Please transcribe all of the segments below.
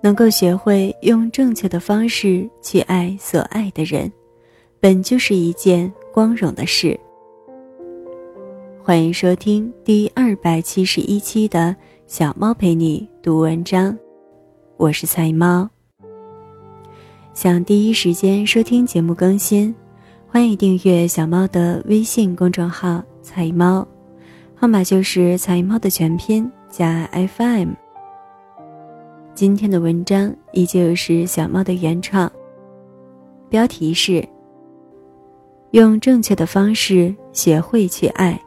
能够学会用正确的方式去爱所爱的人，本就是一件光荣的事。欢迎收听第二百七十一期的小猫陪你读文章，我是菜猫。想第一时间收听节目更新，欢迎订阅小猫的微信公众号“菜猫”，号码就是“菜猫”的全拼加 FM。今天的文章依旧是小猫的原创，标题是“用正确的方式学会去爱”。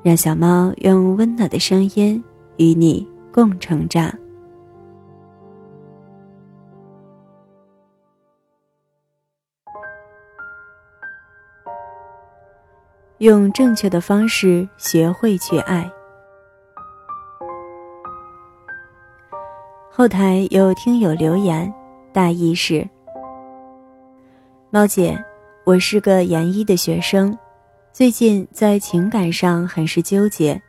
让小猫用温暖的声音与你共成长。用正确的方式学会去爱。后台有听友留言，大意是：猫姐，我是个研一的学生。最近在情感上很是纠结，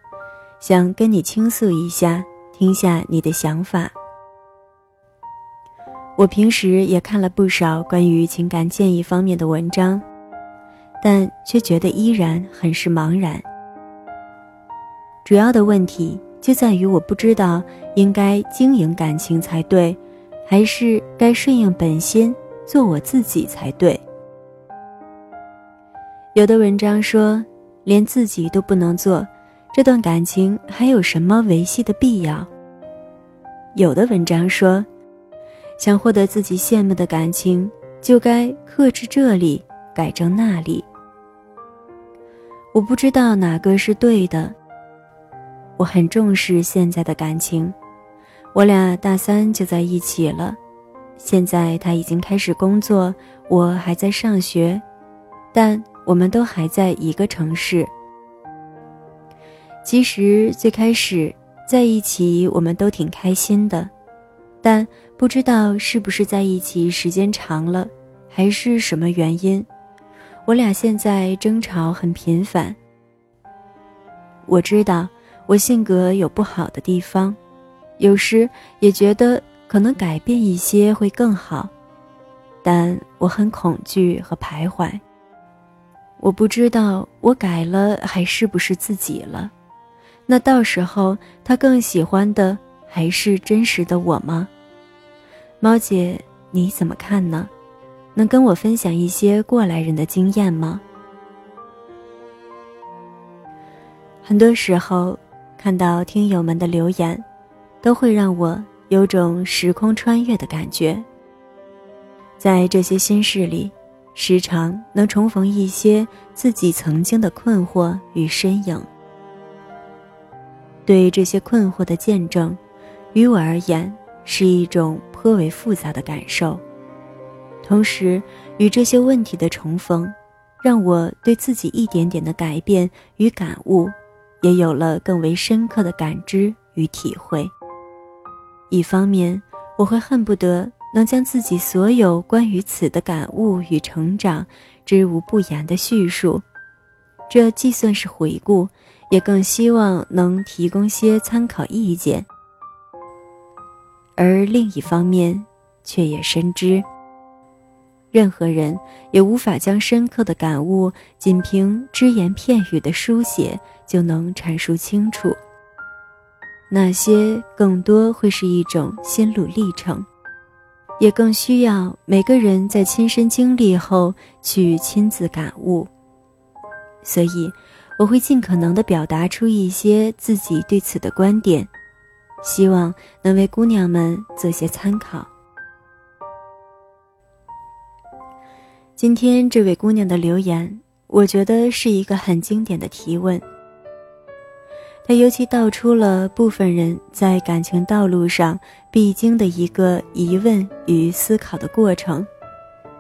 想跟你倾诉一下，听下你的想法。我平时也看了不少关于情感建议方面的文章，但却觉得依然很是茫然。主要的问题就在于我不知道应该经营感情才对，还是该顺应本心做我自己才对。有的文章说，连自己都不能做，这段感情还有什么维系的必要？有的文章说，想获得自己羡慕的感情，就该克制这里，改正那里。我不知道哪个是对的。我很重视现在的感情，我俩大三就在一起了，现在他已经开始工作，我还在上学，但。我们都还在一个城市。其实最开始在一起，我们都挺开心的，但不知道是不是在一起时间长了，还是什么原因，我俩现在争吵很频繁。我知道我性格有不好的地方，有时也觉得可能改变一些会更好，但我很恐惧和徘徊。我不知道我改了还是不是自己了，那到时候他更喜欢的还是真实的我吗？猫姐你怎么看呢？能跟我分享一些过来人的经验吗？很多时候看到听友们的留言，都会让我有种时空穿越的感觉，在这些心事里。时常能重逢一些自己曾经的困惑与身影，对这些困惑的见证，于我而言是一种颇为复杂的感受。同时，与这些问题的重逢，让我对自己一点点的改变与感悟，也有了更为深刻的感知与体会。一方面，我会恨不得。能将自己所有关于此的感悟与成长，知无不言的叙述，这既算是回顾，也更希望能提供些参考意见。而另一方面，却也深知，任何人也无法将深刻的感悟仅凭只言片语的书写就能阐述清楚，那些更多会是一种心路历程。也更需要每个人在亲身经历后去亲自感悟，所以我会尽可能的表达出一些自己对此的观点，希望能为姑娘们做些参考。今天这位姑娘的留言，我觉得是一个很经典的提问。他尤其道出了部分人在感情道路上必经的一个疑问与思考的过程，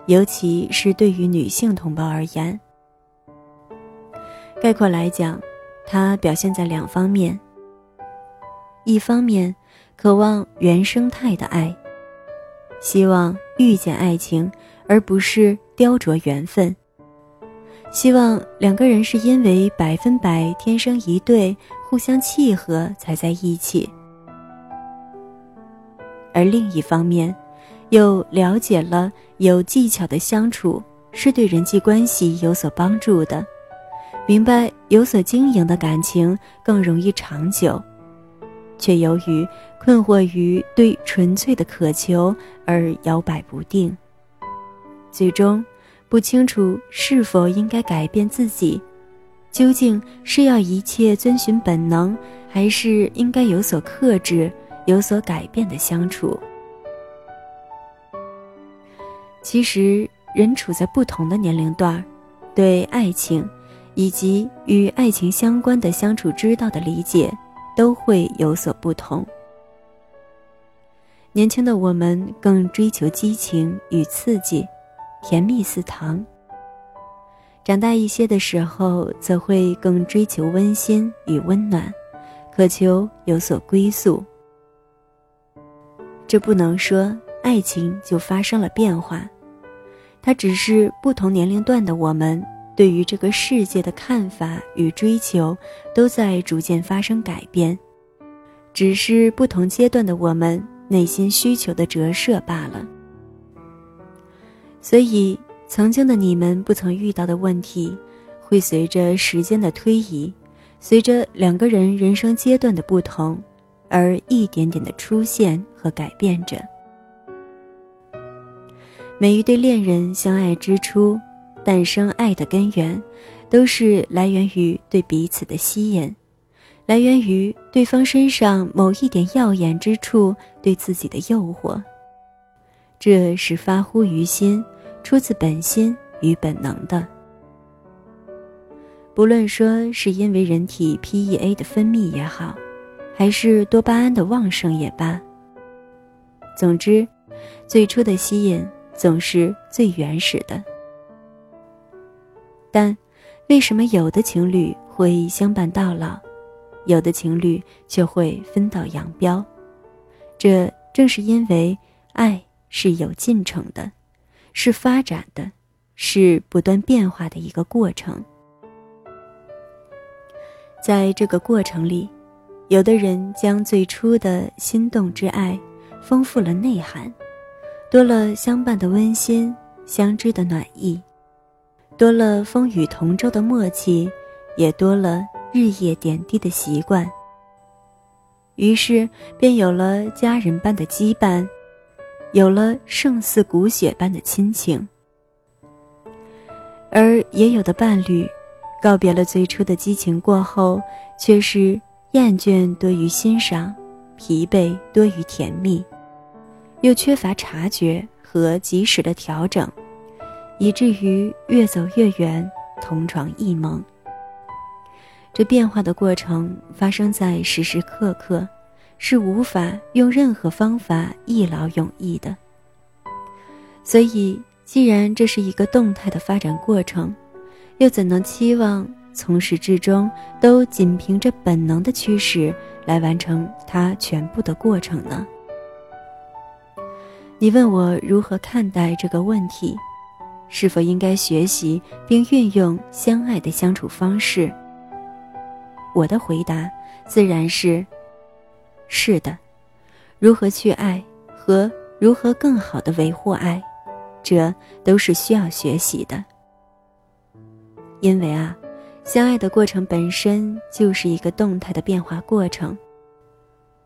尤其是对于女性同胞而言。概括来讲，它表现在两方面：一方面，渴望原生态的爱，希望遇见爱情，而不是雕琢缘分。希望两个人是因为百分百天生一对，互相契合才在一起。而另一方面，又了解了有技巧的相处是对人际关系有所帮助的，明白有所经营的感情更容易长久，却由于困惑于对纯粹的渴求而摇摆不定，最终不清楚是否应该改变自己。究竟是要一切遵循本能，还是应该有所克制、有所改变的相处？其实，人处在不同的年龄段，对爱情以及与爱情相关的相处之道的理解都会有所不同。年轻的我们更追求激情与刺激，甜蜜似糖。长大一些的时候，则会更追求温馨与温暖，渴求有所归宿。这不能说爱情就发生了变化，它只是不同年龄段的我们对于这个世界的看法与追求都在逐渐发生改变，只是不同阶段的我们内心需求的折射罢了。所以。曾经的你们不曾遇到的问题，会随着时间的推移，随着两个人人生阶段的不同，而一点点的出现和改变着。每一对恋人相爱之初，诞生爱的根源，都是来源于对彼此的吸引，来源于对方身上某一点耀眼之处对自己的诱惑。这是发乎于心。出自本心与本能的，不论说是因为人体 PEA 的分泌也好，还是多巴胺的旺盛也罢。总之，最初的吸引总是最原始的。但，为什么有的情侣会相伴到老，有的情侣却会分道扬镳？这正是因为爱是有进程的。是发展的，是不断变化的一个过程。在这个过程里，有的人将最初的心动之爱丰富了内涵，多了相伴的温馨、相知的暖意，多了风雨同舟的默契，也多了日夜点滴的习惯。于是，便有了家人般的羁绊。有了胜似骨血般的亲情，而也有的伴侣，告别了最初的激情过后，却是厌倦多于欣赏，疲惫多于甜蜜，又缺乏察觉和及时的调整，以至于越走越远，同床异梦。这变化的过程发生在时时刻刻。是无法用任何方法一劳永逸的。所以，既然这是一个动态的发展过程，又怎能期望从始至终都仅凭着本能的驱使来完成它全部的过程呢？你问我如何看待这个问题？是否应该学习并运用相爱的相处方式？我的回答自然是。是的，如何去爱和如何更好的维护爱，这都是需要学习的。因为啊，相爱的过程本身就是一个动态的变化过程。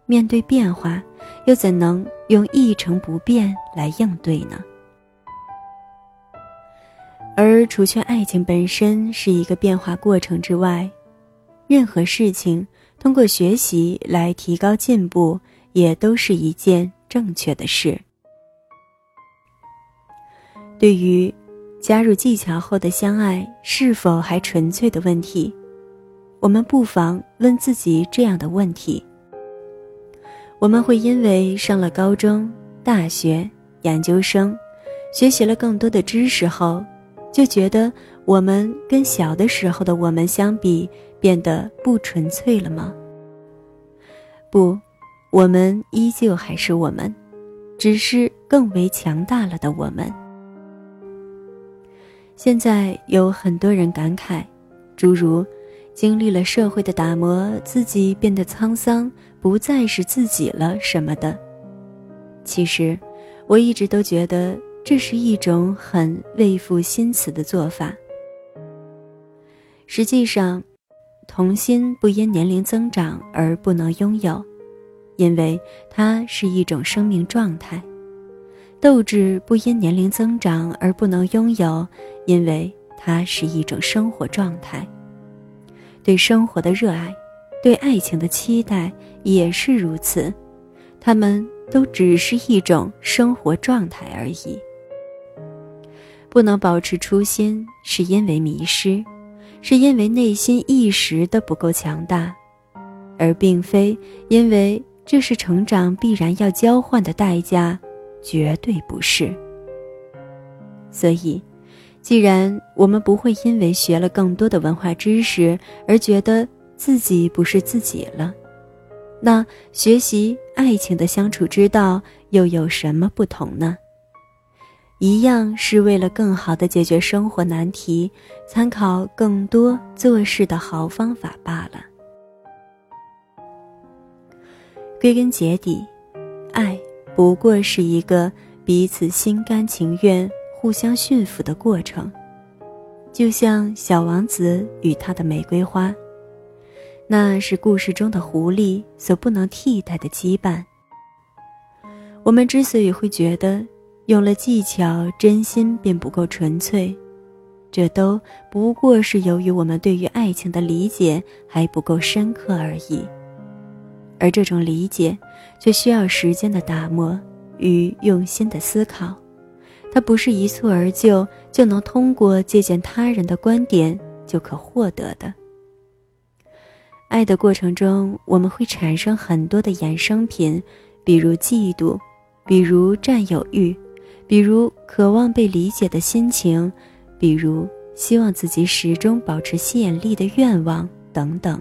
面对变化，又怎能用一成不变来应对呢？而除却爱情本身是一个变化过程之外，任何事情。通过学习来提高进步，也都是一件正确的事。对于加入技巧后的相爱是否还纯粹的问题，我们不妨问自己这样的问题：我们会因为上了高中、大学、研究生，学习了更多的知识后，就觉得我们跟小的时候的我们相比？变得不纯粹了吗？不，我们依旧还是我们，只是更为强大了的我们。现在有很多人感慨，诸如经历了社会的打磨，自己变得沧桑，不再是自己了什么的。其实，我一直都觉得这是一种很未赋新词的做法。实际上，童心不因年龄增长而不能拥有，因为它是一种生命状态；斗志不因年龄增长而不能拥有，因为它是一种生活状态。对生活的热爱，对爱情的期待也是如此，他们都只是一种生活状态而已。不能保持初心，是因为迷失。是因为内心一时的不够强大，而并非因为这是成长必然要交换的代价，绝对不是。所以，既然我们不会因为学了更多的文化知识而觉得自己不是自己了，那学习爱情的相处之道又有什么不同呢？一样是为了更好的解决生活难题，参考更多做事的好方法罢了。归根结底，爱不过是一个彼此心甘情愿、互相驯服的过程，就像小王子与他的玫瑰花，那是故事中的狐狸所不能替代的羁绊。我们之所以会觉得，有了技巧，真心便不够纯粹，这都不过是由于我们对于爱情的理解还不够深刻而已。而这种理解，却需要时间的打磨与用心的思考，它不是一蹴而就就能通过借鉴他人的观点就可获得的。爱的过程中，我们会产生很多的衍生品，比如嫉妒，比如占有欲。比如渴望被理解的心情，比如希望自己始终保持吸引力的愿望等等，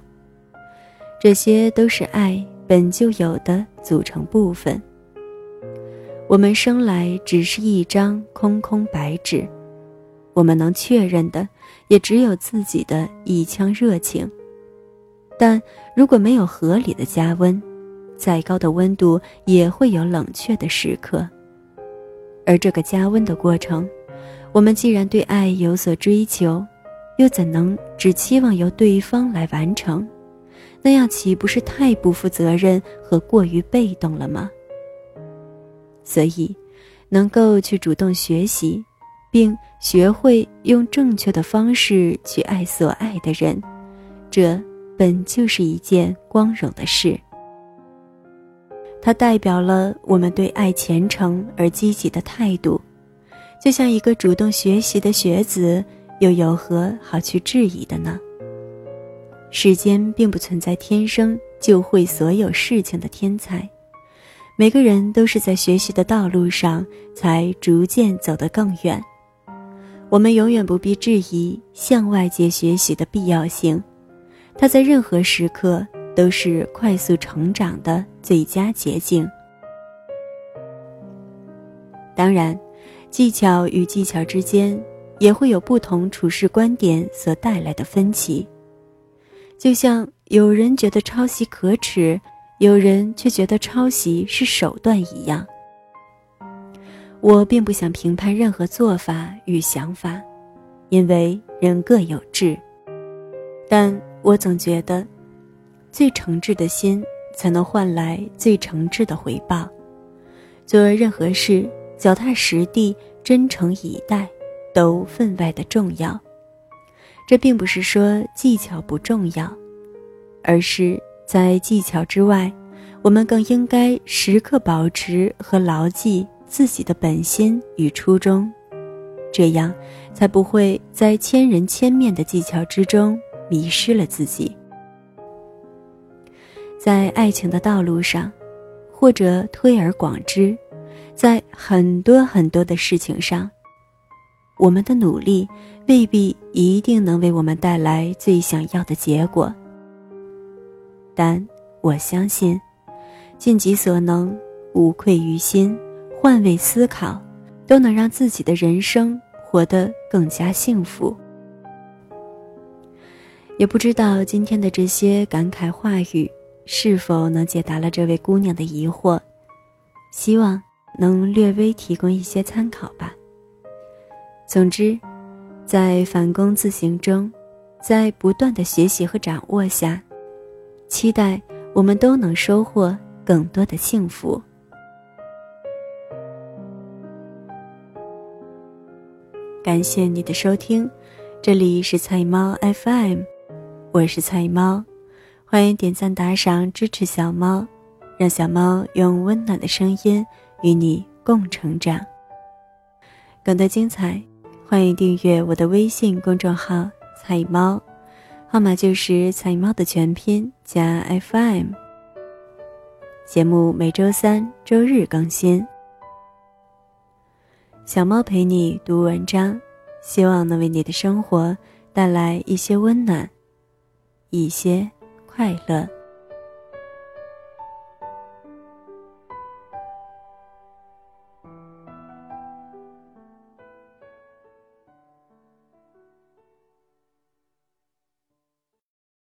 这些都是爱本就有的组成部分。我们生来只是一张空空白纸，我们能确认的也只有自己的一腔热情。但如果没有合理的加温，再高的温度也会有冷却的时刻。而这个加温的过程，我们既然对爱有所追求，又怎能只期望由对方来完成？那样岂不是太不负责任和过于被动了吗？所以，能够去主动学习，并学会用正确的方式去爱所爱的人，这本就是一件光荣的事。它代表了我们对爱虔诚而积极的态度，就像一个主动学习的学子，又有何好去质疑的呢？世间并不存在天生就会所有事情的天才，每个人都是在学习的道路上才逐渐走得更远。我们永远不必质疑向外界学习的必要性，它在任何时刻。都是快速成长的最佳捷径。当然，技巧与技巧之间也会有不同处事观点所带来的分歧。就像有人觉得抄袭可耻，有人却觉得抄袭是手段一样。我并不想评判任何做法与想法，因为人各有志。但我总觉得。最诚挚的心，才能换来最诚挚的回报。做任何事，脚踏实地、真诚以待，都分外的重要。这并不是说技巧不重要，而是在技巧之外，我们更应该时刻保持和牢记自己的本心与初衷，这样才不会在千人千面的技巧之中迷失了自己。在爱情的道路上，或者推而广之，在很多很多的事情上，我们的努力未必一定能为我们带来最想要的结果。但我相信，尽己所能，无愧于心，换位思考，都能让自己的人生活得更加幸福。也不知道今天的这些感慨话语。是否能解答了这位姑娘的疑惑？希望能略微提供一些参考吧。总之，在反躬自省中，在不断的学习和掌握下，期待我们都能收获更多的幸福。感谢你的收听，这里是菜猫 FM，我是菜猫，欢迎点赞打赏支持小猫，让小猫用温暖的声音与你共成长。更多精彩，欢迎订阅我的微信公众号“菜猫”，号码就是“菜猫”的全拼加 FM。节目每周三、周日更新。小猫陪你读文章，希望能为你的生活带来一些温暖，一些快乐。